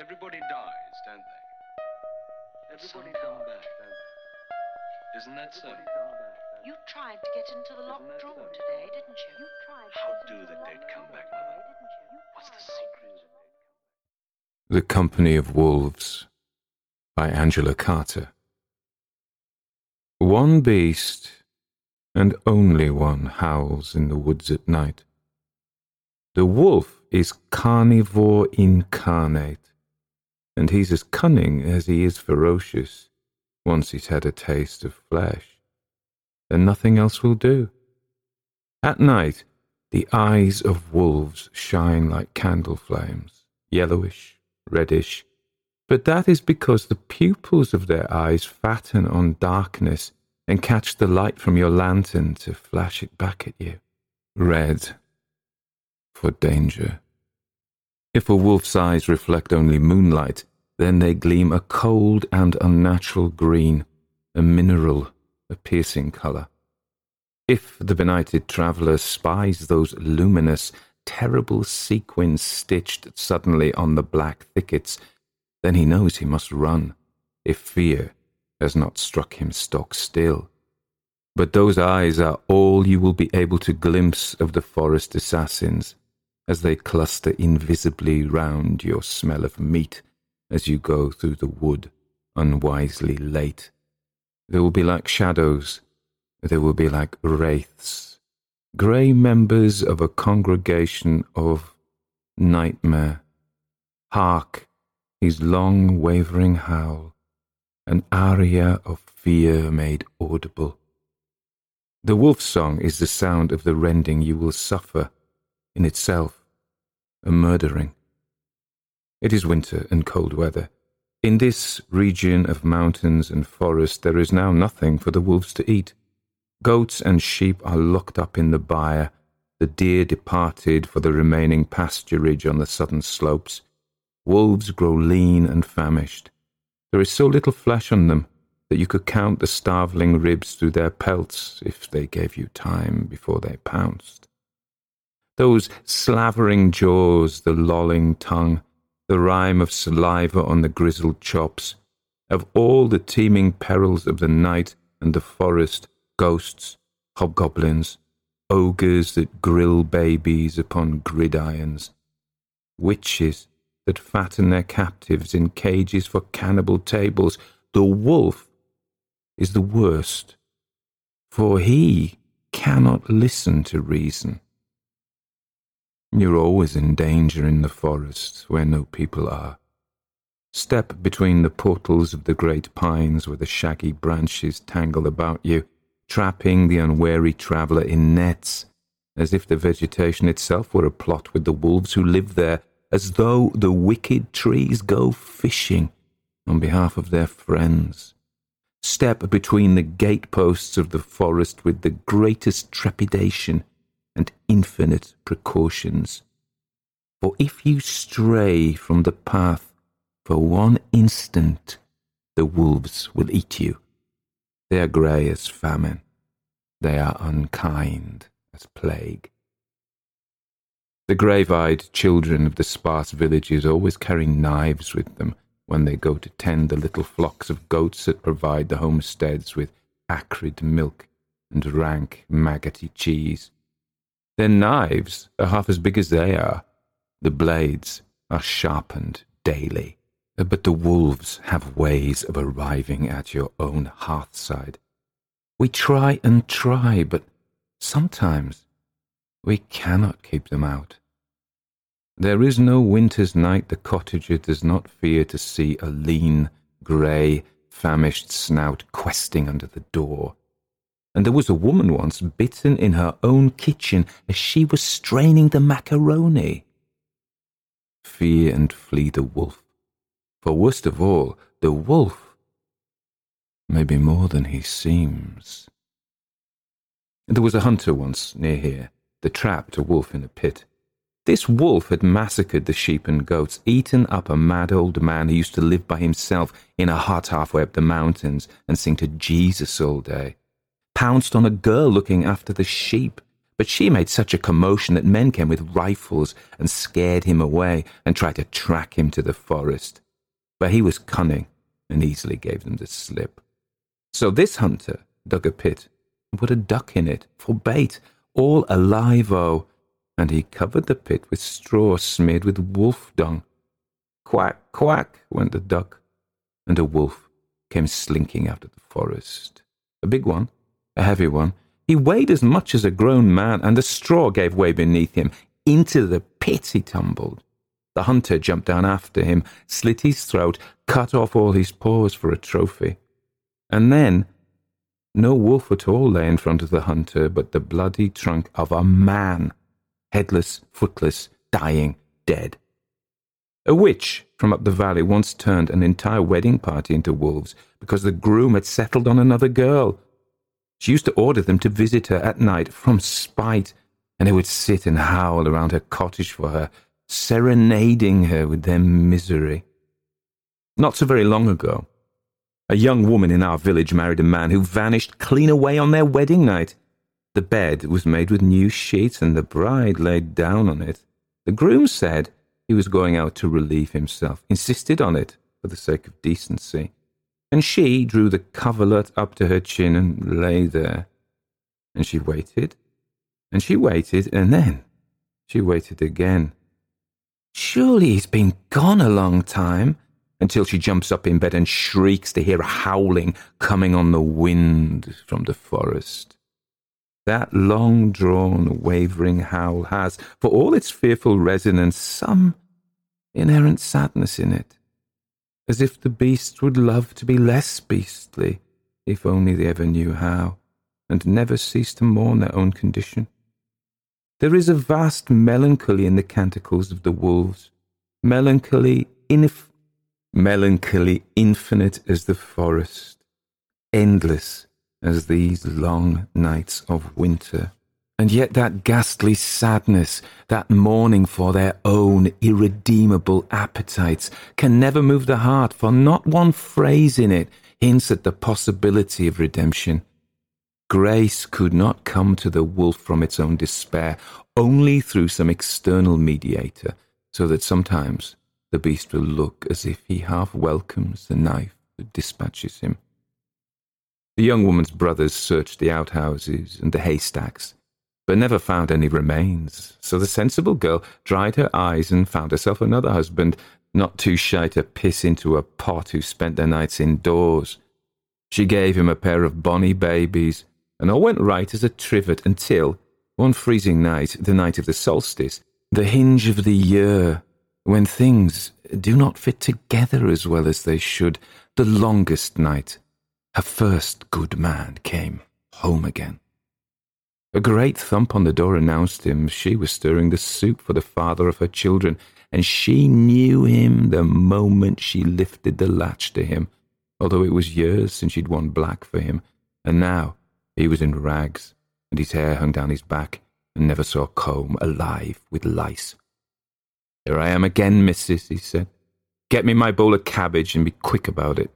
Everybody dies, don't they? Everybody come back, don't they? Isn't that so? You tried to get into the locked drawer today, didn't you? You tried. How do the dead come back, Mother? What's the secret? The Company of Wolves by Angela Carter. One beast, and only one, howls in the woods at night. The wolf is carnivore incarnate, and he's as cunning as he is ferocious once he's had a taste of flesh. Then nothing else will do. At night, the eyes of wolves shine like candle flames, yellowish, reddish, but that is because the pupils of their eyes fatten on darkness and catch the light from your lantern to flash it back at you. Red for danger. If a wolf's eyes reflect only moonlight, then they gleam a cold and unnatural green, a mineral, a piercing colour. If the benighted traveller spies those luminous, terrible sequins stitched suddenly on the black thickets, then he knows he must run, if fear has not struck him stock still. But those eyes are all you will be able to glimpse of the forest assassins, as they cluster invisibly round your smell of meat as you go through the wood unwisely late. They will be like shadows, they will be like wraiths grey members of a congregation of nightmare. Hark, his long wavering howl, an aria of fear made audible. The wolf song is the sound of the rending you will suffer in itself, a murdering. It is winter and cold weather. In this region of mountains and forest there is now nothing for the wolves to eat. Goats and sheep are locked up in the byre, the deer departed for the remaining pasturage on the southern slopes. Wolves grow lean and famished. There is so little flesh on them that you could count the starveling ribs through their pelts if they gave you time before they pounced. Those slavering jaws, the lolling tongue, the rime of saliva on the grizzled chops, of all the teeming perils of the night and the forest, ghosts, hobgoblins, ogres that grill babies upon gridirons, witches that fatten their captives in cages for cannibal tables. The wolf is the worst, for he cannot listen to reason. You're always in danger in the forest where no people are. Step between the portals of the great pines where the shaggy branches tangle about you trapping the unwary traveller in nets, as if the vegetation itself were a plot with the wolves who live there, as though the wicked trees go fishing on behalf of their friends. Step between the gateposts of the forest with the greatest trepidation and infinite precautions. For if you stray from the path for one instant, the wolves will eat you. They are grey as famine. They are unkind as plague. The grave eyed children of the sparse villages always carry knives with them when they go to tend the little flocks of goats that provide the homesteads with acrid milk and rank, maggoty cheese. Their knives are half as big as they are. The blades are sharpened daily. But the wolves have ways of arriving at your own hearthside. We try and try, but sometimes we cannot keep them out. There is no winter's night the cottager does not fear to see a lean, grey, famished snout questing under the door. And there was a woman once bitten in her own kitchen as she was straining the macaroni. Fear and flee the wolf for worst of all, the wolf may be more than he seems. There was a hunter once near here that trapped a wolf in a pit. This wolf had massacred the sheep and goats, eaten up a mad old man who used to live by himself in a hut halfway up the mountains and sing to Jesus all day, pounced on a girl looking after the sheep, but she made such a commotion that men came with rifles and scared him away and tried to track him to the forest. But he was cunning and easily gave them the slip. So this hunter dug a pit and put a duck in it for bait, all alive-o, oh. and he covered the pit with straw smeared with wolf dung. Quack, quack went the duck, and a wolf came slinking out of the forest. A big one, a heavy one. He weighed as much as a grown man, and the straw gave way beneath him. Into the pit he tumbled. The hunter jumped down after him, slit his throat, cut off all his paws for a trophy. And then no wolf at all lay in front of the hunter, but the bloody trunk of a man, headless, footless, dying, dead. A witch from up the valley once turned an entire wedding party into wolves because the groom had settled on another girl. She used to order them to visit her at night from spite, and they would sit and howl around her cottage for her, serenading her with their misery. Not so very long ago, a young woman in our village married a man who vanished clean away on their wedding night. The bed was made with new sheets, and the bride laid down on it. The groom said he was going out to relieve himself, insisted on it for the sake of decency, and she drew the coverlet up to her chin and lay there. And she waited, and she waited, and then she waited again. Surely he's been gone a long time until she jumps up in bed and shrieks to hear a howling coming on the wind from the forest. That long drawn, wavering howl has, for all its fearful resonance, some inherent sadness in it, as if the beast would love to be less beastly, if only they ever knew how, and never cease to mourn their own condition. There is a vast melancholy in the canticles of the wolves, melancholy melancholy infinite as the forest, endless as these long nights of winter. And yet that ghastly sadness, that mourning for their own irredeemable appetites, can never move the heart, for not one phrase in it hints at the possibility of redemption. Grace could not come to the wolf from its own despair, only through some external mediator, so that sometimes the beast will look as if he half welcomes the knife that dispatches him. The young woman's brothers searched the outhouses and the haystacks, but never found any remains, so the sensible girl dried her eyes and found herself another husband, not too shy to piss into a pot who spent their nights indoors. She gave him a pair of bonny babies, and all went right as a trivet until, one freezing night, the night of the solstice, the hinge of the year, when things do not fit together as well as they should, the longest night, her first good man came home again. A great thump on the door announced him she was stirring the soup for the father of her children, and she knew him the moment she lifted the latch to him, although it was years since she'd worn black for him, and now he was in rags, and his hair hung down his back, and never saw comb alive with lice. Here I am again, missus, he said. Get me my bowl of cabbage and be quick about it.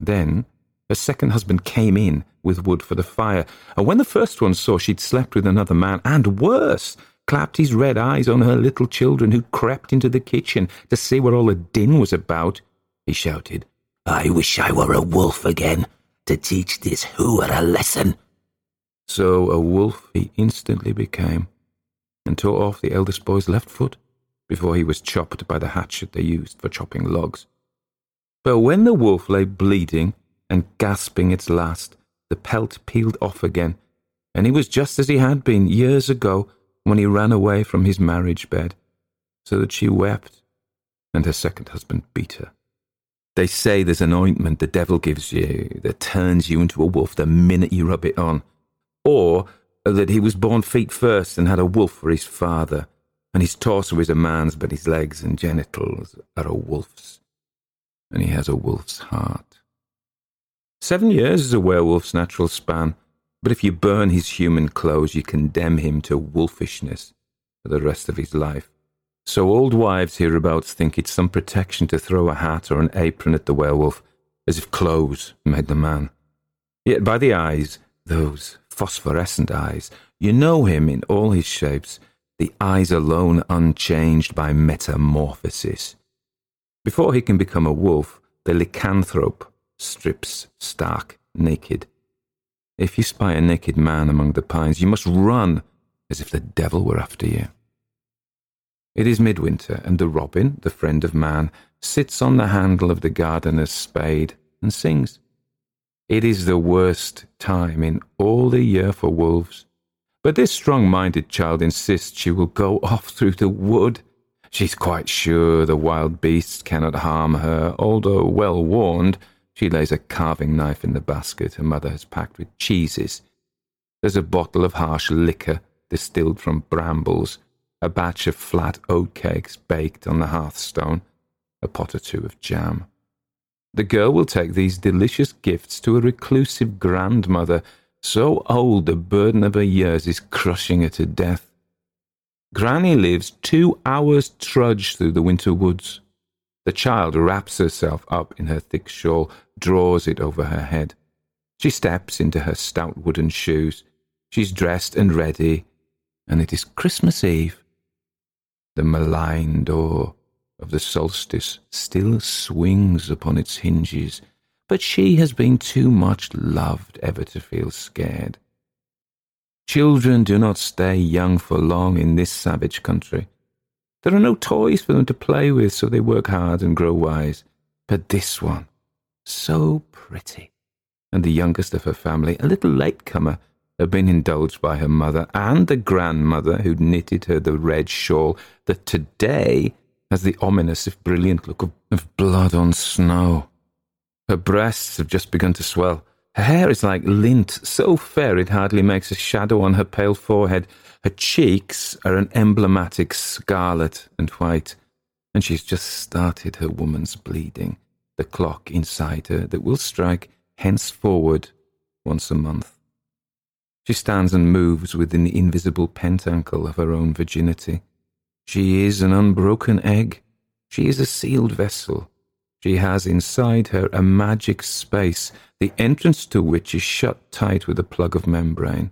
Then her second husband came in with wood for the fire, and when the first one saw she'd slept with another man, and worse, clapped his red eyes on her little children who crept into the kitchen to see what all the din was about, he shouted, I wish I were a wolf again to teach this hooer a lesson. So a wolf he instantly became, and tore off the eldest boy's left foot before he was chopped by the hatchet they used for chopping logs. But when the wolf lay bleeding and gasping its last, the pelt peeled off again, and he was just as he had been years ago when he ran away from his marriage bed, so that she wept, and her second husband beat her. They say there's an ointment the devil gives you that turns you into a wolf the minute you rub it on, or that he was born feet first and had a wolf for his father, and his torso is a man's, but his legs and genitals are a wolf's, and he has a wolf's heart. Seven years is a werewolf's natural span, but if you burn his human clothes, you condemn him to wolfishness for the rest of his life. So old wives hereabouts think it's some protection to throw a hat or an apron at the werewolf, as if clothes made the man. Yet by the eyes, those phosphorescent eyes. You know him in all his shapes, the eyes alone unchanged by metamorphosis. Before he can become a wolf, the lycanthrope strips stark naked. If you spy a naked man among the pines, you must run as if the devil were after you. It is midwinter, and the robin, the friend of man, sits on the handle of the gardener's spade and sings. It is the worst time in all the year for wolves. But this strong minded child insists she will go off through the wood. She's quite sure the wild beasts cannot harm her, although well warned she lays a carving knife in the basket her mother has packed with cheeses. There's a bottle of harsh liquor distilled from brambles, a batch of flat oatcakes baked on the hearthstone, a pot or two of jam. The girl will take these delicious gifts to a reclusive grandmother, so old the burden of her years is crushing her to death. Granny lives two hours' trudge through the winter woods. The child wraps herself up in her thick shawl, draws it over her head. She steps into her stout wooden shoes. She's dressed and ready, and it is Christmas Eve. The malign door of the solstice still swings upon its hinges, but she has been too much loved ever to feel scared. Children do not stay young for long in this savage country. There are no toys for them to play with, so they work hard and grow wise. But this one, so pretty, and the youngest of her family, a little latecomer, had been indulged by her mother and the grandmother who'd knitted her the red shawl that today has the ominous, if brilliant, look of, of blood on snow. Her breasts have just begun to swell. Her hair is like lint, so fair it hardly makes a shadow on her pale forehead, her cheeks are an emblematic scarlet and white, and she's just started her woman's bleeding, the clock inside her that will strike henceforward once a month. She stands and moves within the invisible pentacle of her own virginity. She is an unbroken egg. She is a sealed vessel. She has inside her a magic space, the entrance to which is shut tight with a plug of membrane.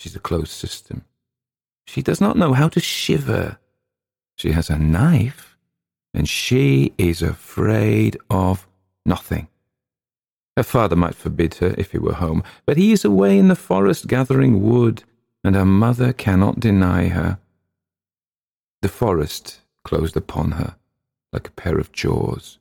She's a closed system. She does not know how to shiver. She has a knife, and she is afraid of nothing. Her father might forbid her if he were home, but he is away in the forest gathering wood, and her mother cannot deny her. The forest closed upon her like a pair of jaws.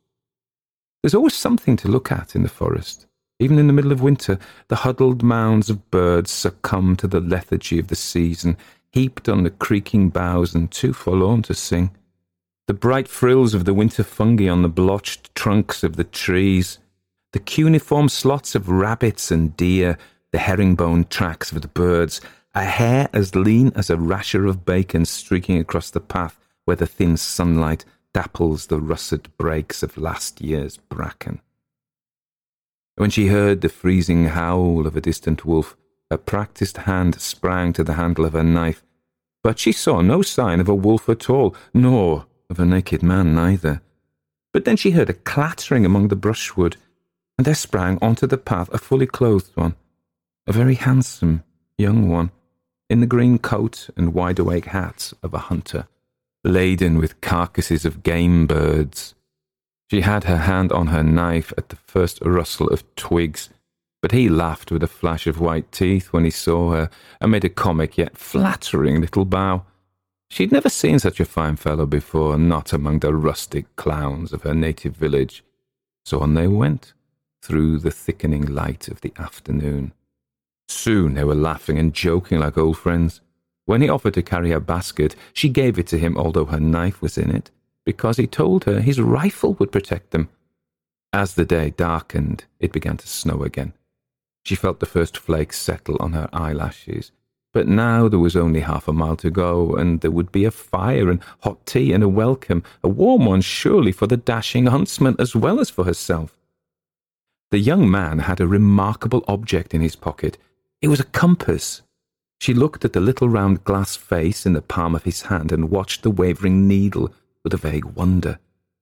There's always something to look at in the forest. Even in the middle of winter, the huddled mounds of birds succumb to the lethargy of the season, heaped on the creaking boughs and too forlorn to sing. The bright frills of the winter fungi on the blotched trunks of the trees, the cuneiform slots of rabbits and deer, the herringbone tracks of the birds, a hare as lean as a rasher of bacon streaking across the path where the thin sunlight dapples the russet brakes of last year's bracken. When she heard the freezing howl of a distant wolf, a practised hand sprang to the handle of her knife, but she saw no sign of a wolf at all, nor of a naked man neither. But then she heard a clattering among the brushwood, and there sprang onto the path a fully clothed one, a very handsome young one, in the green coat and wide awake hat of a hunter, laden with carcasses of game birds. She had her hand on her knife at the first rustle of twigs but he laughed with a flash of white teeth when he saw her, and made a comic yet flattering little bow. She'd never seen such a fine fellow before, not among the rustic clowns of her native village. So on they went, through the thickening light of the afternoon. Soon they were laughing and joking like old friends. When he offered to carry her basket, she gave it to him, although her knife was in it, because he told her his rifle would protect them. As the day darkened, it began to snow again. She felt the first flakes settle on her eyelashes. But now there was only half a mile to go, and there would be a fire and hot tea and a welcome, a warm one surely for the dashing huntsman as well as for herself. The young man had a remarkable object in his pocket. It was a compass. She looked at the little round glass face in the palm of his hand and watched the wavering needle with a vague wonder.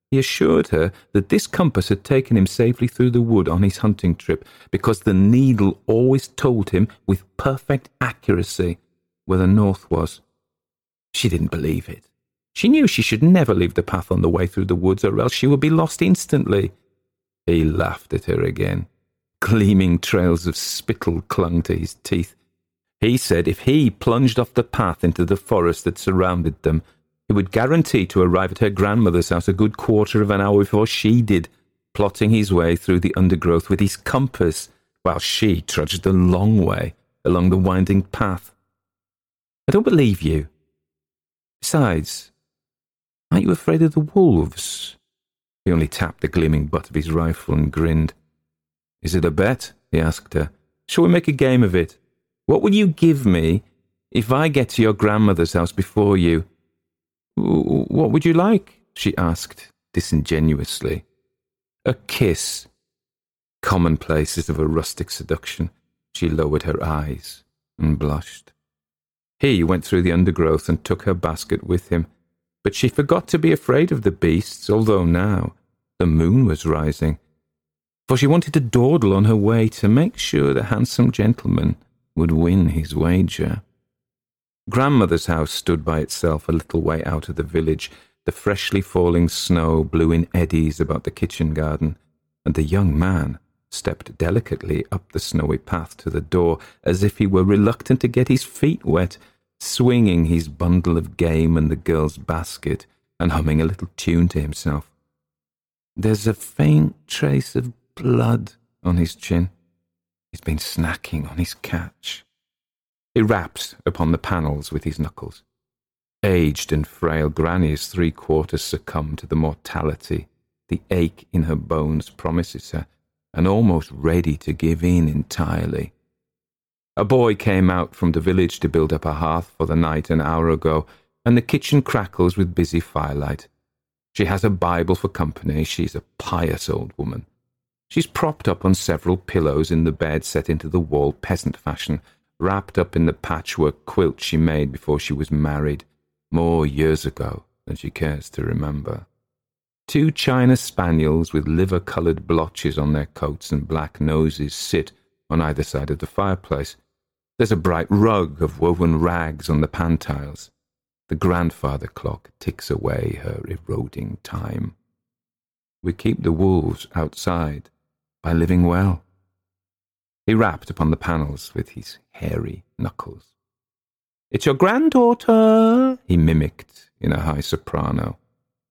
He assured her that this compass had taken him safely through the wood on his hunting trip because the needle always told him with perfect accuracy where the north was. She didn't believe it. She knew she should never leave the path on the way through the woods or else she would be lost instantly. He laughed at her again. Gleaming trails of spittle clung to his teeth. He said if he plunged off the path into the forest that surrounded them, he would guarantee to arrive at her grandmother's house a good quarter of an hour before she did, plotting his way through the undergrowth with his compass, while she trudged the long way along the winding path. I don't believe you. Besides, aren't you afraid of the wolves? He only tapped the gleaming butt of his rifle and grinned. Is it a bet? he asked her. Shall we make a game of it? What will you give me if I get to your grandmother's house before you? What would you like? she asked disingenuously. A kiss. Commonplaces of a rustic seduction. She lowered her eyes and blushed. He went through the undergrowth and took her basket with him, but she forgot to be afraid of the beasts, although now the moon was rising, for she wanted to dawdle on her way to make sure the handsome gentleman would win his wager. Grandmother's house stood by itself a little way out of the village. The freshly falling snow blew in eddies about the kitchen garden, and the young man stepped delicately up the snowy path to the door as if he were reluctant to get his feet wet, swinging his bundle of game and the girl's basket and humming a little tune to himself. There's a faint trace of blood on his chin. He's been snacking on his catch. He raps upon the panels with his knuckles. Aged and frail Granny is three quarters succumbed to the mortality the ache in her bones promises her, and almost ready to give in entirely. A boy came out from the village to build up a hearth for the night an hour ago, and the kitchen crackles with busy firelight. She has a Bible for company. She's a pious old woman. She's propped up on several pillows in the bed set into the wall peasant fashion, wrapped up in the patchwork quilt she made before she was married, more years ago than she cares to remember. Two china spaniels with liver coloured blotches on their coats and black noses sit on either side of the fireplace. There's a bright rug of woven rags on the pantiles. The grandfather clock ticks away her eroding time. We keep the wolves outside by living well. He rapped upon the panels with his hairy knuckles. It's your granddaughter, he mimicked in a high soprano.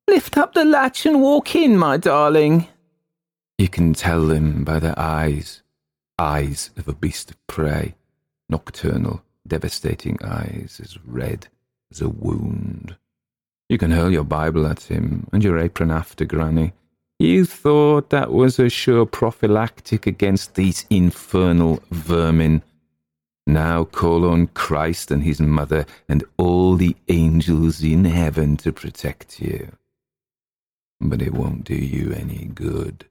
Lift up the latch and walk in, my darling. You can tell them by their eyes, eyes of a beast of prey, nocturnal, devastating eyes, as red as a wound. You can hurl your Bible at him and your apron after Granny. You thought that was a sure prophylactic against these infernal vermin. Now call on Christ and his mother and all the angels in heaven to protect you. But it won't do you any good.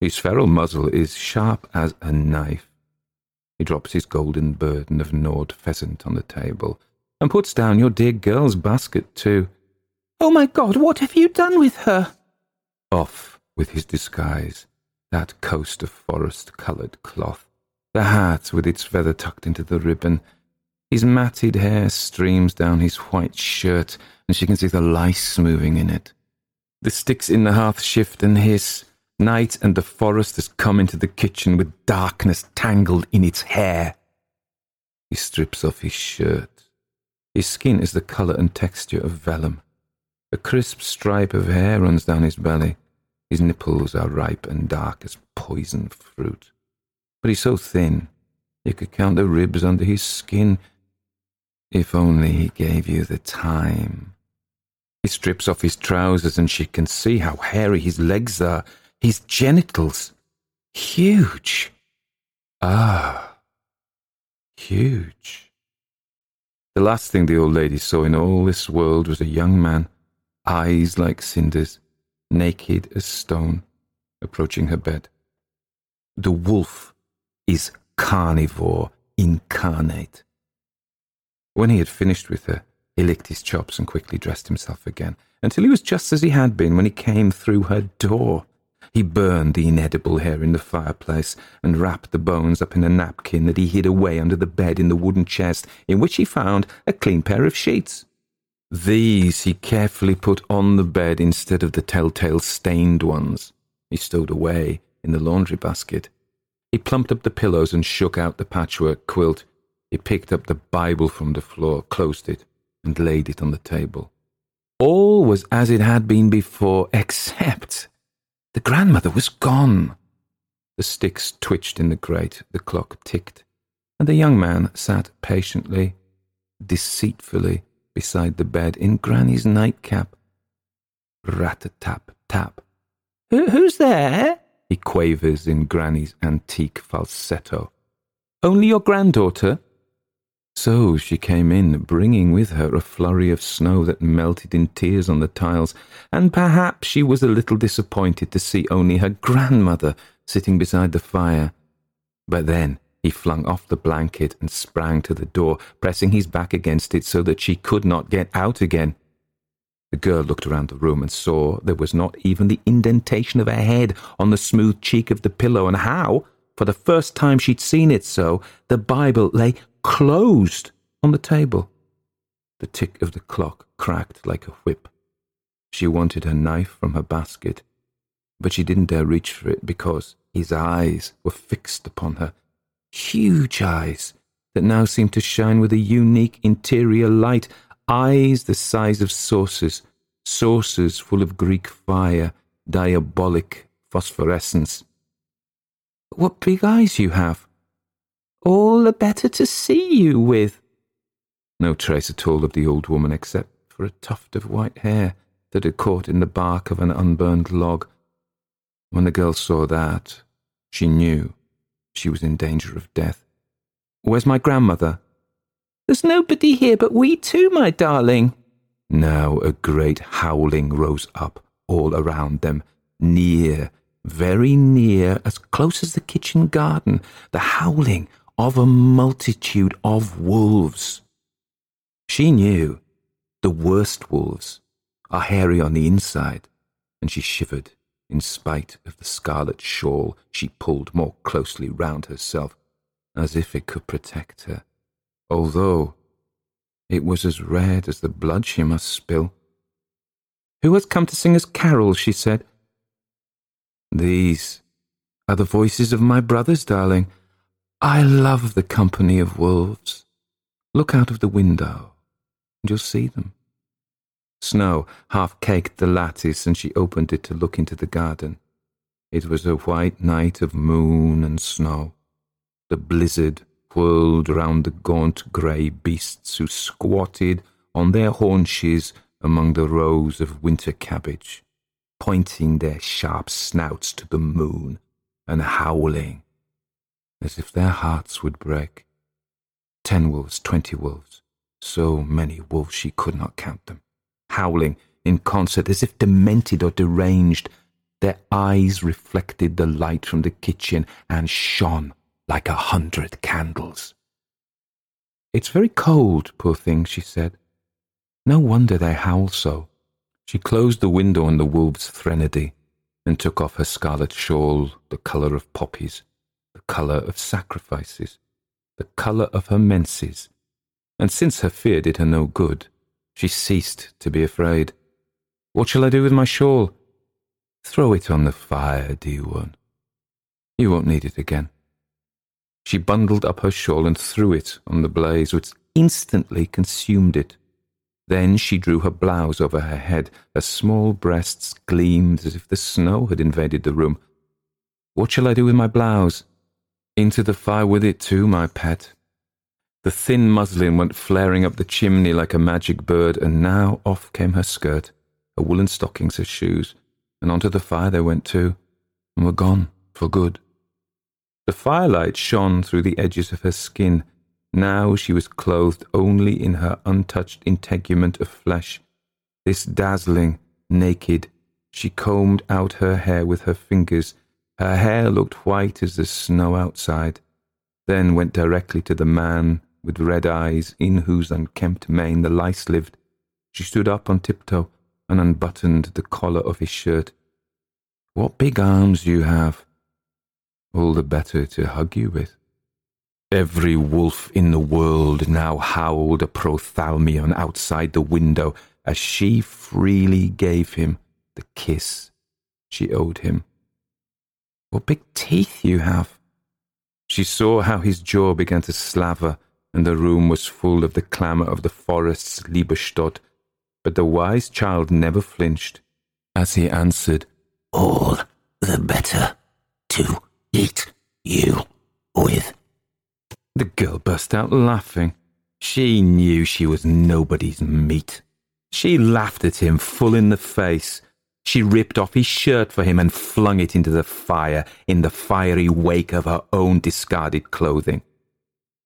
His feral muzzle is sharp as a knife. He drops his golden burden of gnawed pheasant on the table and puts down your dear girl's basket too. Oh my God, what have you done with her? Off with his disguise, that coast of forest coloured cloth, the hat with its feather tucked into the ribbon. His matted hair streams down his white shirt, and she can see the lice moving in it. The sticks in the hearth shift and hiss. Night and the forest has come into the kitchen with darkness tangled in its hair. He strips off his shirt. His skin is the colour and texture of vellum. A crisp stripe of hair runs down his belly. His nipples are ripe and dark as poison fruit. But he's so thin, you could count the ribs under his skin. If only he gave you the time. He strips off his trousers and she can see how hairy his legs are, his genitals. Huge. Ah, huge. The last thing the old lady saw in all this world was a young man, eyes like cinders, naked as stone, approaching her bed. The wolf is carnivore incarnate. When he had finished with her, He licked his chops and quickly dressed himself again, until he was just as he had been when he came through her door. He burned the inedible hair in the fireplace and wrapped the bones up in a napkin that he hid away under the bed in the wooden chest, in which he found a clean pair of sheets. These he carefully put on the bed instead of the telltale stained ones. He stowed away in the laundry basket. He plumped up the pillows and shook out the patchwork quilt. He picked up the Bible from the floor, closed it, and laid it on the table. All was as it had been before, except the grandmother was gone. The sticks twitched in the grate, the clock ticked, and the young man sat patiently, deceitfully, beside the bed in Granny's nightcap. Rat-a-tap-tap. Who's there? he quavers in Granny's antique falsetto. Only your granddaughter? So she came in, bringing with her a flurry of snow that melted in tears on the tiles, and perhaps she was a little disappointed to see only her grandmother sitting beside the fire. But then he flung off the blanket and sprang to the door, pressing his back against it so that she could not get out again. The girl looked around the room and saw there was not even the indentation of a head on the smooth cheek of the pillow, and how, for the first time she'd seen it so, the Bible lay closed on the table. The tick of the clock cracked like a whip. She wanted her knife from her basket, but she didn't dare reach for it because his eyes were fixed upon her. Huge eyes that now seemed to shine with a unique interior light, eyes the size of saucers, saucers full of Greek fire, diabolic phosphorescence. What big eyes you have! All the better to see you with. No trace at all of the old woman except for a tuft of white hair that had caught in the bark of an unburned log. When the girl saw that, she knew she was in danger of death. Where's my grandmother? There's nobody here but we two, my darling. Now a great howling rose up all around them, near, very near, as close as the kitchen garden, the howling of a multitude of wolves. She knew the worst wolves are hairy on the inside, and she shivered in spite of the scarlet shawl she pulled more closely round herself, as if it could protect her, although it was as red as the blood she must spill. Who has come to sing us carols? she said. These are the voices of my brothers, darling. I love the company of wolves. Look out of the window, and you'll see them. Snow half caked the lattice, and she opened it to look into the garden. It was a white night of moon and snow. The blizzard whirled round the gaunt grey beasts who squatted on their haunches among the rows of winter cabbage, pointing their sharp snouts to the moon and howling as if their hearts would break. Ten wolves, twenty wolves, so many wolves she could not count them, howling in concert as if demented or deranged. Their eyes reflected the light from the kitchen and shone like a hundred candles. It's very cold, poor things, she said. No wonder they howl so. She closed the window on the wolves' threnody and took off her scarlet shawl, the colour of poppies the colour of sacrifices, the colour of her menses, and since her fear did her no good, she ceased to be afraid. What shall I do with my shawl? Throw it on the fire, dear one. You won't need it again. She bundled up her shawl and threw it on the blaze, which instantly consumed it. Then she drew her blouse over her head. Her small breasts gleamed as if the snow had invaded the room. What shall I do with my blouse? Into the fire with it too, my pet. The thin muslin went flaring up the chimney like a magic bird, and now off came her skirt, her woolen stockings, her shoes, and onto the fire they went too, and were gone for good. The firelight shone through the edges of her skin. Now she was clothed only in her untouched integument of flesh. This dazzling, naked, she combed out her hair with her fingers her hair looked white as the snow outside, then went directly to the man with red eyes, in whose unkempt mane the lice lived. She stood up on tiptoe and unbuttoned the collar of his shirt. What big arms you have! All the better to hug you with. Every wolf in the world now howled a prothalamion outside the window as she freely gave him the kiss she owed him. What big teeth you have! She saw how his jaw began to slaver, and the room was full of the clamour of the forest's Liebestod. But the wise child never flinched as he answered, All the better to eat you with. The girl burst out laughing. She knew she was nobody's meat. She laughed at him full in the face she ripped off his shirt for him and flung it into the fire in the fiery wake of her own discarded clothing.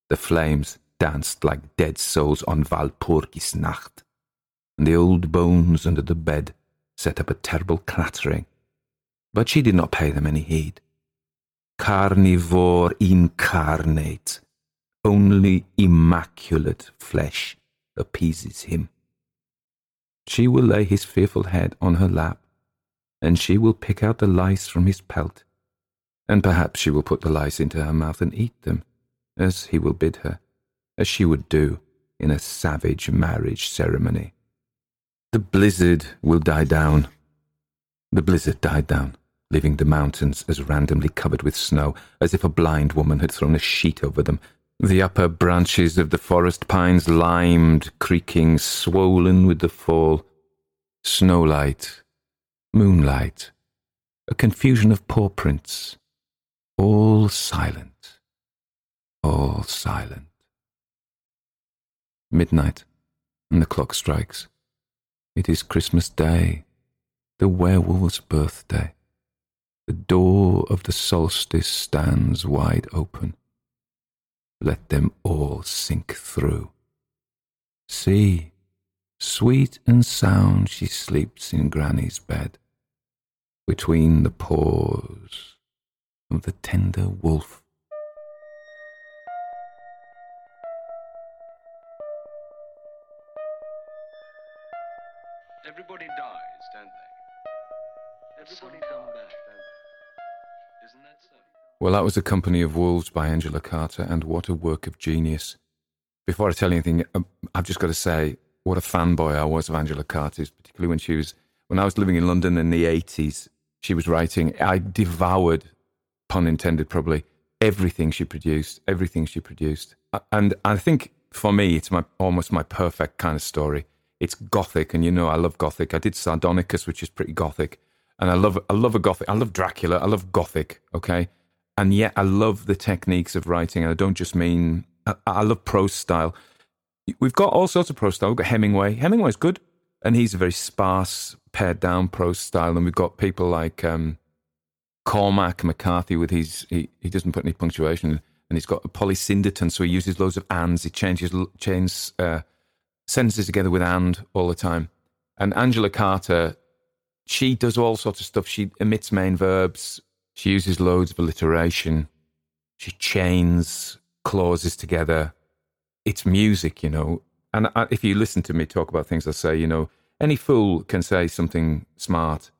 The flames danced like dead souls on Walpurgisnacht, and the old bones under the bed set up a terrible clattering. But she did not pay them any heed. Carnivore incarnate, only immaculate flesh appeases him. She will lay his fearful head on her lap and she will pick out the lice from his pelt, and perhaps she will put the lice into her mouth and eat them, as he will bid her, as she would do in a savage marriage ceremony. The blizzard will die down. The blizzard died down, leaving the mountains as randomly covered with snow as if a blind woman had thrown a sheet over them. The upper branches of the forest pines limed, creaking, swollen with the fall. Snowlight moonlight, a confusion of paw prints, all silent, all silent. Midnight, and the clock strikes. It is Christmas Day, the werewolf's birthday. The door of the solstice stands wide open. Let them all sink through. See, sweet and sound she sleeps in Granny's bed between the paws of the tender wolf. Well, that was A Company of Wolves by Angela Carter, and what a work of genius. Before I tell you anything, um, I've just got to say what a fanboy I was of Angela Carter's, particularly when she was, when I was living in London in the 80s she was writing. I devoured, pun intended, probably everything she produced, everything she produced. And I think for me, it's my almost my perfect kind of story. It's gothic, and you know I love gothic. I did Sardonicus, which is pretty gothic, and I love I love a gothic. I love Dracula. I love gothic. Okay, and yet I love the techniques of writing. And I don't just mean I, I love prose style. We've got all sorts of prose style. We've got Hemingway. Hemingway's good, and he's a very sparse, pared down prose style, and we've got people like um, Cormac McCarthy with his he, he doesn't put any punctuation, and he's got a polysyndeton, so he uses loads of ands. He changes chains uh, sentences together with and all the time. And Angela Carter, she does all sorts of stuff. She emits main verbs. She uses loads of alliteration. She chains clauses together. It's music, you know. And I, if you listen to me talk about things, I say, you know, any fool can say something smart.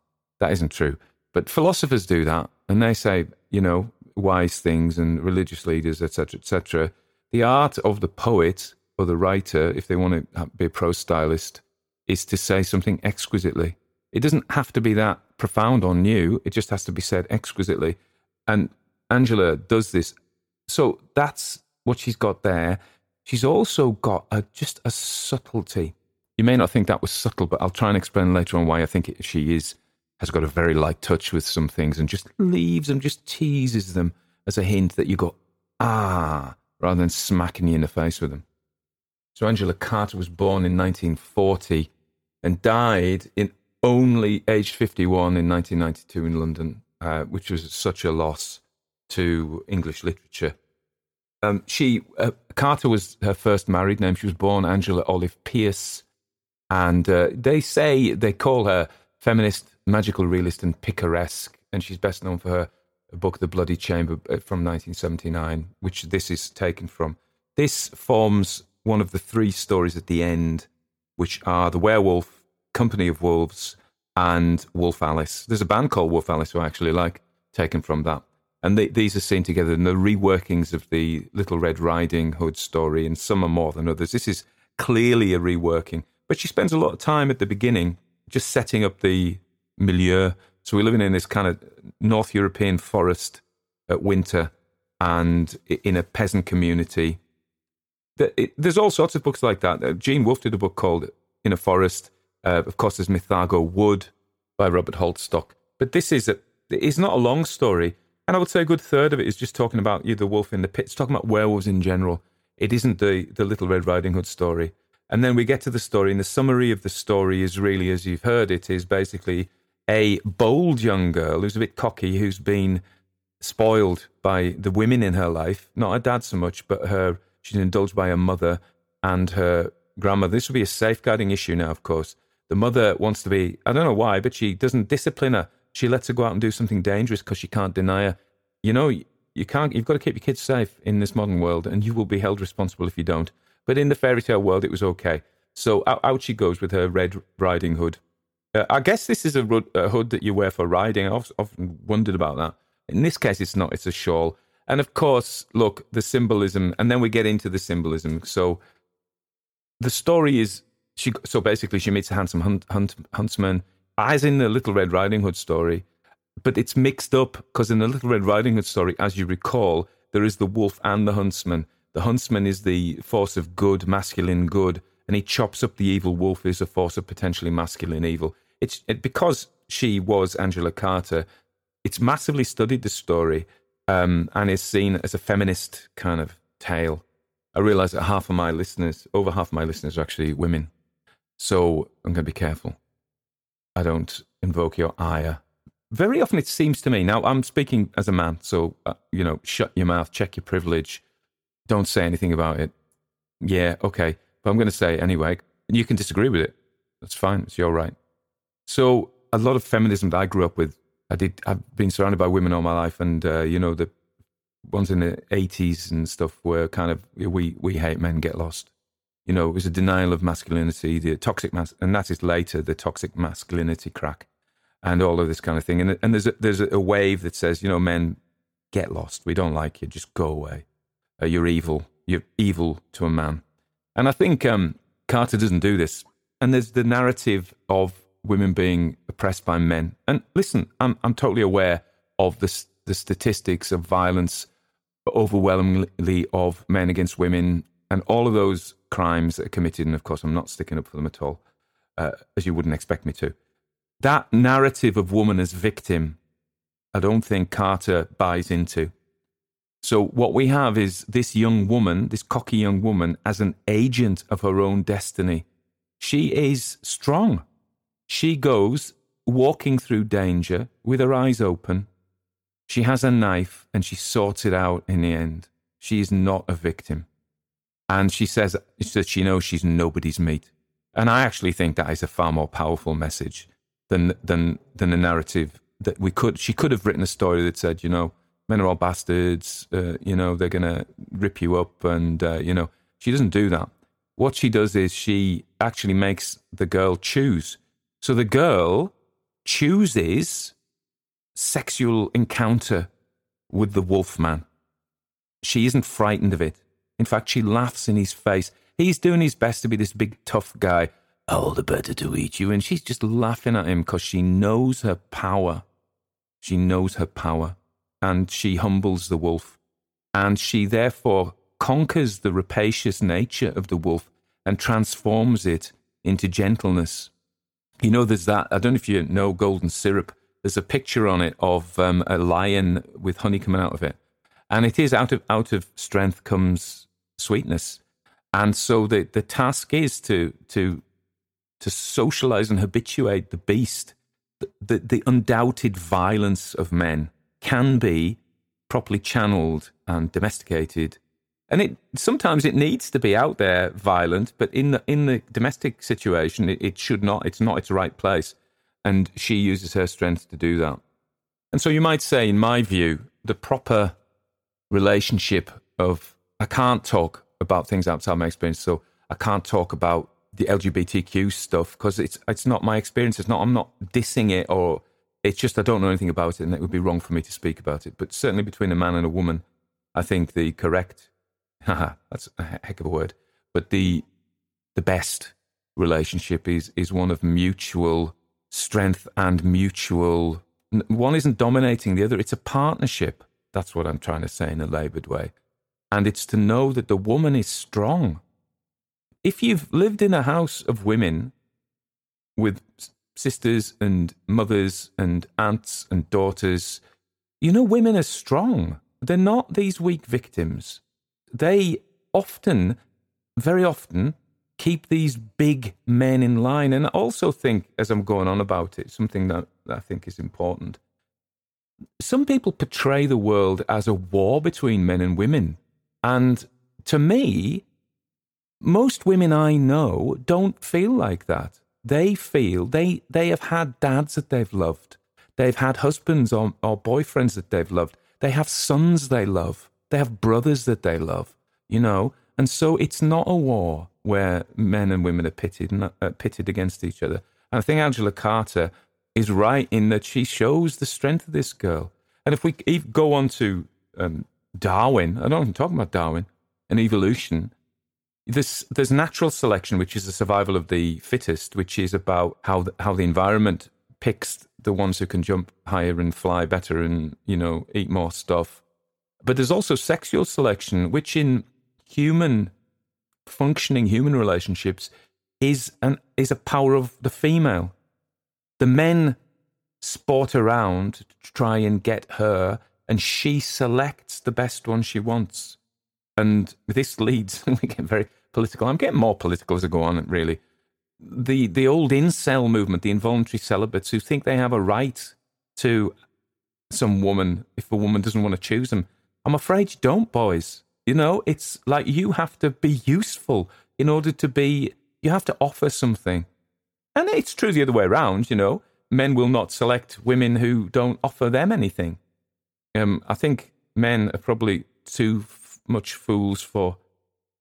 That isn't true. But philosophers do that, and they say, you know, wise things, and religious leaders, etc., etc. The art of the poet or the writer, if they want to be a prose stylist, is to say something exquisitely. It doesn't have to be that profound or new. It just has to be said exquisitely. And Angela does this. So that's what she's got there. She's also got a, just a subtlety you may not think that was subtle, but I'll try and explain later on why I think she is has got a very light touch with some things and just leaves them, just teases them as a hint that you go ah rather than smacking you in the face with them. So Angela Carter was born in 1940 and died in only aged 51 in 1992 in London, uh, which was such a loss to English literature. Um, she uh, Carter was her first married name. She was born Angela Olive Pierce and uh, they say they call her feminist, magical realist, and picaresque. And she's best known for her book, The Bloody Chamber, uh, from 1979, which this is taken from. this forms one of the three stories at the end, which are the werewolf, Company of Wolves, and Wolf Alice. There's a band called Wolf Alice who I actually like, taken from that. And they, these are seen together in the reworkings of the Little Red Riding Hood story, and some are more than others. This is clearly a reworking, but she spends a lot of time at the beginning just setting up the milieu. So we're living in this kind of North European forest at winter and in a peasant community. There's all sorts of books like that. Uh, Gene Wolfe did a book called In a Forest. Uh, of course, there's Mythago Wood by Robert Holdstock. But this is a, it's not a long story. And I would say a good third of it is just talking about you, the wolf in the pit. It's talking about werewolves in general. It isn't the, the Little Red Riding Hood story. And then we get to the story, and the summary of the story is really, as you've heard it, is basically a bold young girl who's a bit cocky, who's been spoiled by the women in her life, not her dad so much, but her she's indulged by her mother and her grandmother. This will be a safeguarding issue now, of course. The mother wants to be, I don't know why, but she doesn't discipline her. She lets her go out and do something dangerous because she can't deny her. You know, you can't, you've got to keep your kids safe in this modern world, and you will be held responsible if you don't. But in the fairy tale world, it was okay. So out, out she goes with her red riding hood. Uh, I guess this is a, a, hood that you wear for riding. I've often wondered about that. In this case, it's not, it's a shawl. And of course, look, the symbolism, and then we get into the symbolism. So the story is she, so basically, she meets a handsome hunt, hunt, huntsman, as in the Little Red Riding Hood story, but it's mixed up because in the Little Red Riding Hood story, as you recall, there is the wolf and the huntsman. The huntsman is the force of good, masculine good, and he chops up the evil wolf is a force of potentially masculine evil. It's it, because she was Angela Carter. It's massively studied the story um, and is seen as a feminist kind of tale. I realise that half of my listeners, over half of my listeners, are actually women. So I'm going to be careful. I don't invoke your ire. Very often it seems to me, now I'm speaking as a man, so, uh, you know, shut your mouth, check your privilege, don't say anything about it. Yeah, okay. But I'm going to say anyway. You can disagree with it. That's fine. It's your right. So a lot of feminism that I grew up with, I did. I've been surrounded by women all my life, and uh, you know the ones in the 80s and stuff were kind of we we hate men, get lost. You know, it was a denial of masculinity, the toxic mas, and that is later the toxic masculinity crack, and all of this kind of thing. And and there's a, there's a wave that says, you know, men get lost. We don't like you. Just go away uh, you're evil. You're evil to a man. And I think um, Carter doesn't do this. And there's the narrative of women being oppressed by men. And listen, I'm, I'm totally aware of the, the statistics of violence overwhelmingly of men against women and all of those crimes that are committed. And of course, I'm not sticking up for them at all, uh, as you wouldn't expect me to. That narrative of woman as victim, I don't think Carter buys into. So, what we have is this young woman, this cocky young woman, as an agent of her own destiny. She is strong. She goes walking through danger with her eyes open. She has a knife and she sorts it out in the end. She is not a victim. And she says that she knows she's nobody's mate. And I actually think that is a far more powerful message than, than, than a narrative that we could, she could have written a story that said, you know, men are all bastards. Uh, you know, they're to rip you up. And, uh, you know, she doesn't do that. What she does is she actually makes the girl choose. So the girl chooses sexual encounter with the wolf man. She isn't frightened of it. In fact, she laughs in his face. He's doing his best to be this big tough guy. All the better to eat you. And she's just laughing at him because she knows her power. She knows her power and she humbles the wolf. And she therefore conquers the rapacious nature of the wolf and transforms it into gentleness. You know, there's that, I don't know if you know golden syrup. There's a picture on it of um, a lion with honey coming out of it. And it is out of, out of strength comes sweetness. And so the, the task is to, to, to socialize and habituate the beast, the, the, the undoubted violence of men can be properly channeled and domesticated. And it sometimes it needs to be out there violent, but in the in the domestic situation, it, it should not. It's not its right place, and she uses her strength to do that. And so you might say, in my view, the proper relationship of I can't talk about things outside my experience. So I can't talk about the LGBTQ stuff because it's it's not my experience. It's not. I'm not dissing it or it's just I don't know anything about it, and it would be wrong for me to speak about it. But certainly between a man and a woman, I think the correct, haha, that's a heck of a word, but the the best relationship is is one of mutual strength and mutual. One isn't dominating the other. It's a partnership. That's what I'm trying to say in a laboured way, and it's to know that the woman is strong. If you've lived in a house of women with sisters and mothers and aunts and daughters. You know, women are strong. They're not these weak victims. They often, very often, keep these big men in line. And I also think, as I'm going on about it, something that I think is important. Some people portray the world as a war between men and women. And to me, most women I know don't feel like that they feel they they have had dads that they've loved. They've had husbands or, or boyfriends that they've loved. They have sons they love. They have brothers that they love. You know, and so it's not a war where men and women are pitted uh, pitted against each other. And I think Angela Carter is right in that she shows the strength of this girl. And if we go on to um, Darwin, I don't even talk about Darwin and evolution there's there's natural selection, which is the survival of the fittest, which is about how the, how the environment picks the ones who can jump higher and fly better and you know eat more stuff. But there's also sexual selection, which in human functioning human relationships is an is a power of the female. The men sport around to try and get her, and she selects the best one she wants. And this leads, we get very political. I'm getting more political as I go on, really. The, the old incel movement, the involuntary celibates who think they have a right to some woman if a woman doesn't want to choose them. I'm afraid you don't, boys. You know, it's like you have to be useful in order to be, you have to offer something. And it's true the other way around, you know. Men will not select women who don't offer them anything. Um, I think men are probably too much fools for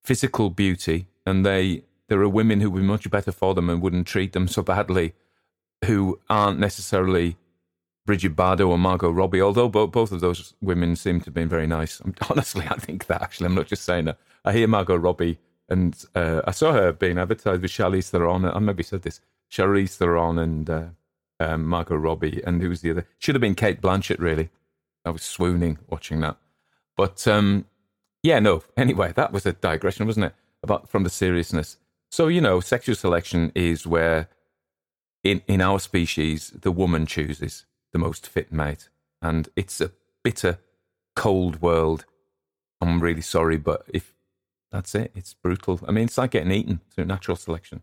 physical beauty, and they there are women who would be much better for them and wouldn't treat them so badly, who aren't necessarily Brigitte Bardot or Margot Robbie. Although both both of those women seem to have been very nice. Honestly, I think that actually, I'm not just saying that. I hear Margot Robbie, and uh, I saw her being advertised with Charlize Theron. I maybe said this: Charlize Theron and uh, um, Margot Robbie, and who was the other? Should have been Cate Blanchett. Really, I was swooning watching that. But um, yeah, no. Anyway, that was a digression, wasn't it? About from the seriousness. So you know, sexual selection is where, in in our species, the woman chooses the most fit mate, and it's a bitter, cold world. I'm really sorry, but if that's it, it's brutal. I mean, it's like getting eaten through natural selection.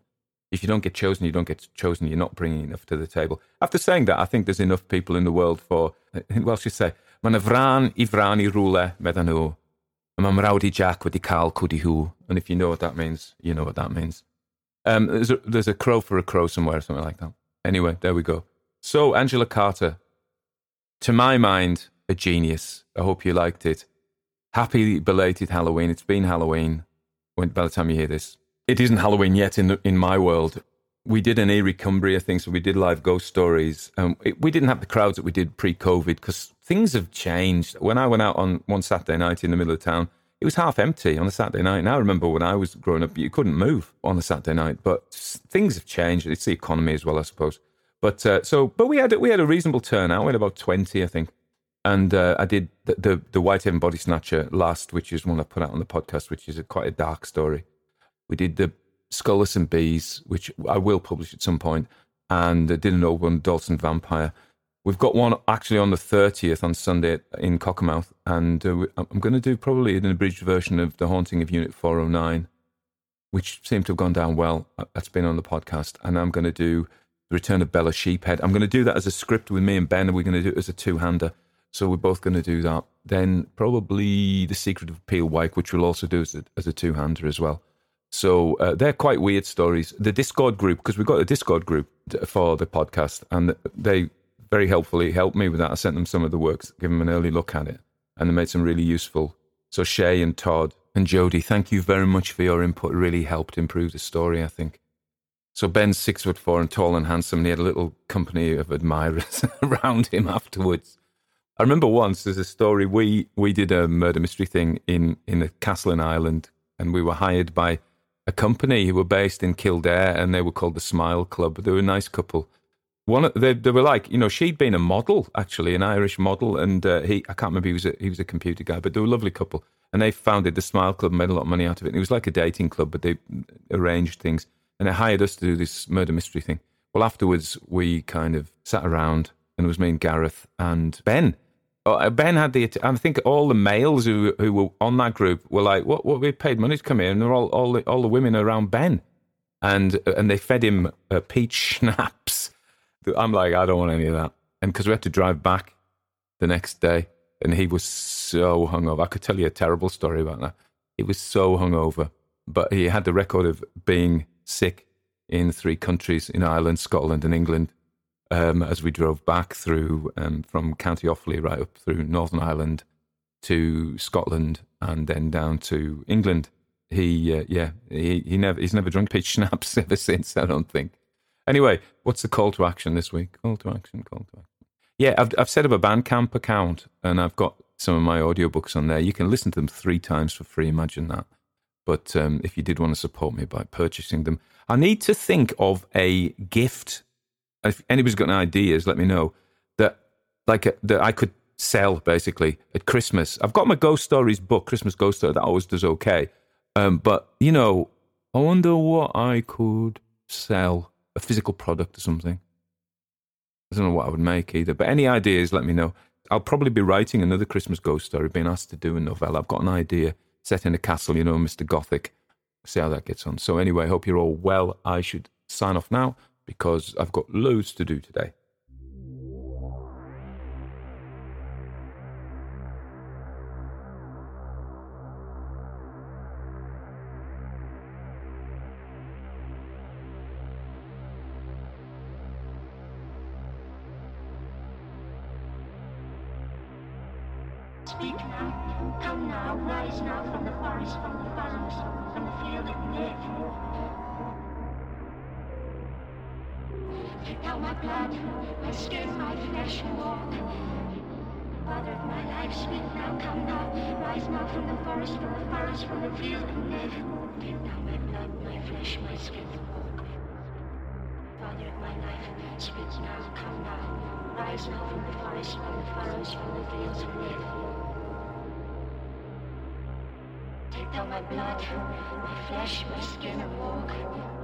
If you don't get chosen, you don't get chosen. You're not bringing enough to the table. After saying that, I think there's enough people in the world for. Well, she say, "Man vran i vran i rwle meddyn nhw." Mam Rowdy Jack wedi cael cwdi hw. And if you know what that means, you know what that means. Um, there's, a, there's a crow for a crow somewhere, something like that. Anyway, there we go. So, Angela Carter, to my mind, a genius. I hope you liked it. Happy belated Halloween. It's been Halloween when, by the time you hear this. It isn't Halloween yet in, the, in my world. We did an Eerie Cumbria thing, so we did live ghost stories. Um, it, we didn't have the crowds that we did pre COVID because things have changed. When I went out on one Saturday night in the middle of town, it was half empty on a Saturday night. Now I remember when I was growing up, you couldn't move on a Saturday night, but things have changed. It's the economy as well, I suppose. But uh, so, but we had we had a reasonable turnout. We had about twenty, I think. And uh, I did the, the the Whitehaven Body Snatcher last, which is one I put out on the podcast, which is a, quite a dark story. We did the Skullless and Bees, which I will publish at some point, and I did an old one, Dalston Vampire. We've got one actually on the 30th on Sunday in Cockermouth, and uh, I'm going to do probably an abridged version of The Haunting of Unit 409, which seemed to have gone down well. That's been on the podcast. And I'm going to do The Return of Bella Sheephead. I'm going to do that as a script with me and Ben, and we're going to do it as a two hander. So we're both going to do that. Then probably The Secret of Peel Wyke, which we'll also do as a, as a two hander as well. So uh, they're quite weird stories. The Discord group, because we've got a Discord group for the podcast, and they very helpfully helped me with that. I sent them some of the works, give them an early look at it, and they made some really useful. So Shay and Todd and Jody, thank you very much for your input. It really helped improve the story, I think. So Ben's six foot four and tall and handsome, and he had a little company of admirers around him afterwards. I remember once there's a story we we did a murder mystery thing in in a castle in Ireland, and we were hired by a company who were based in Kildare, and they were called the Smile Club. They were a nice couple. One, they they were like, you know, she'd been a model actually, an Irish model, and uh, he I can't remember he was a, he was a computer guy, but they were a lovely couple, and they founded the Smile Club, made a lot of money out of it. And it was like a dating club, but they arranged things, and they hired us to do this murder mystery thing. Well, afterwards we kind of sat around, and it was me and Gareth and Ben uh, Ben had the. I think all the males who who were on that group were like, "What? What? We paid money to come here," and they're all all the, all the women around Ben, and and they fed him uh, peach schnapps. I'm like, I don't want any of that, and because we had to drive back the next day, and he was so hungover. I could tell you a terrible story about that. He was so hungover, but he had the record of being sick in three countries in Ireland, Scotland, and England um, as we drove back through um, from County Offaly right up through Northern Ireland to Scotland and then down to England. He, uh, yeah, he, he never he's never drunk peach schnapps ever since. I don't think. Anyway, what's the call to action this week? Call to action, call to action. Yeah, I've I've set up a Bandcamp account and I've got some of my audiobooks on there. You can listen to them three times for free. Imagine that. But um, if you did want to support me by purchasing them, I need to think of a gift if anybody's got any ideas, let me know. That like a, that I could sell basically at Christmas. I've got my ghost stories book, Christmas ghost story. That always does okay. Um, but you know, I wonder what I could sell a physical product or something. I don't know what I would make either. But any ideas, let me know. I'll probably be writing another Christmas ghost story, being asked to do a novella. I've got an idea set in a castle, you know, Mr. Gothic. See how that gets on. So anyway, hope you're all well. I should sign off now because I've got loads to do today. Now my blood, my skin, my flesh walk. Father of my life, speak now, come now, rise now from the forest, from the forest, from the field and live. Now my blood, my flesh, my skin walk. Father of my life, speak now, come now, rise now from the forest, from the forest, from the fields and live. Take thou my blood, my flesh, my skin and walk.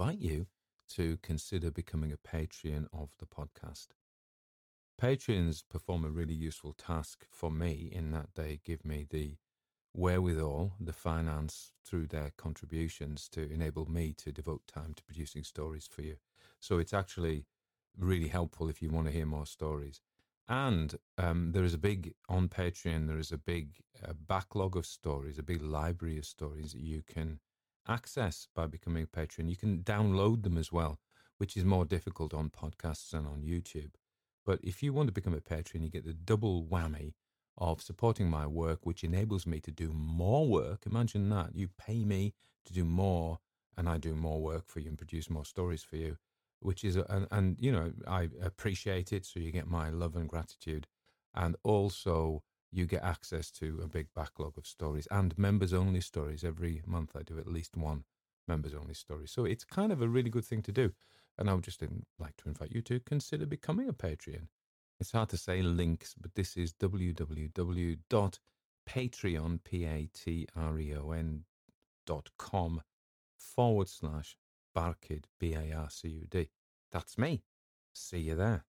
Invite you to consider becoming a Patreon of the podcast. Patreons perform a really useful task for me in that they give me the wherewithal, the finance through their contributions to enable me to devote time to producing stories for you. So it's actually really helpful if you want to hear more stories. And um, there is a big, on Patreon, there is a big uh, backlog of stories, a big library of stories that you can access by becoming a patron. You can download them as well, which is more difficult on podcasts and on YouTube. But if you want to become a patron, you get the double whammy of supporting my work, which enables me to do more work. Imagine that. You pay me to do more, and I do more work for you and produce more stories for you, which is, and, and you know, I appreciate it. So you get my love and gratitude. And also, you get access to a big backlog of stories and members only stories. Every month, I do at least one members only story. So it's kind of a really good thing to do. And I would just like to invite you to consider becoming a Patreon. It's hard to say links, but this is www.patreon, P-A-T-R-E-O-N dot com forward slash Barcud, B-A-R-C-U-D. That's me. See you there.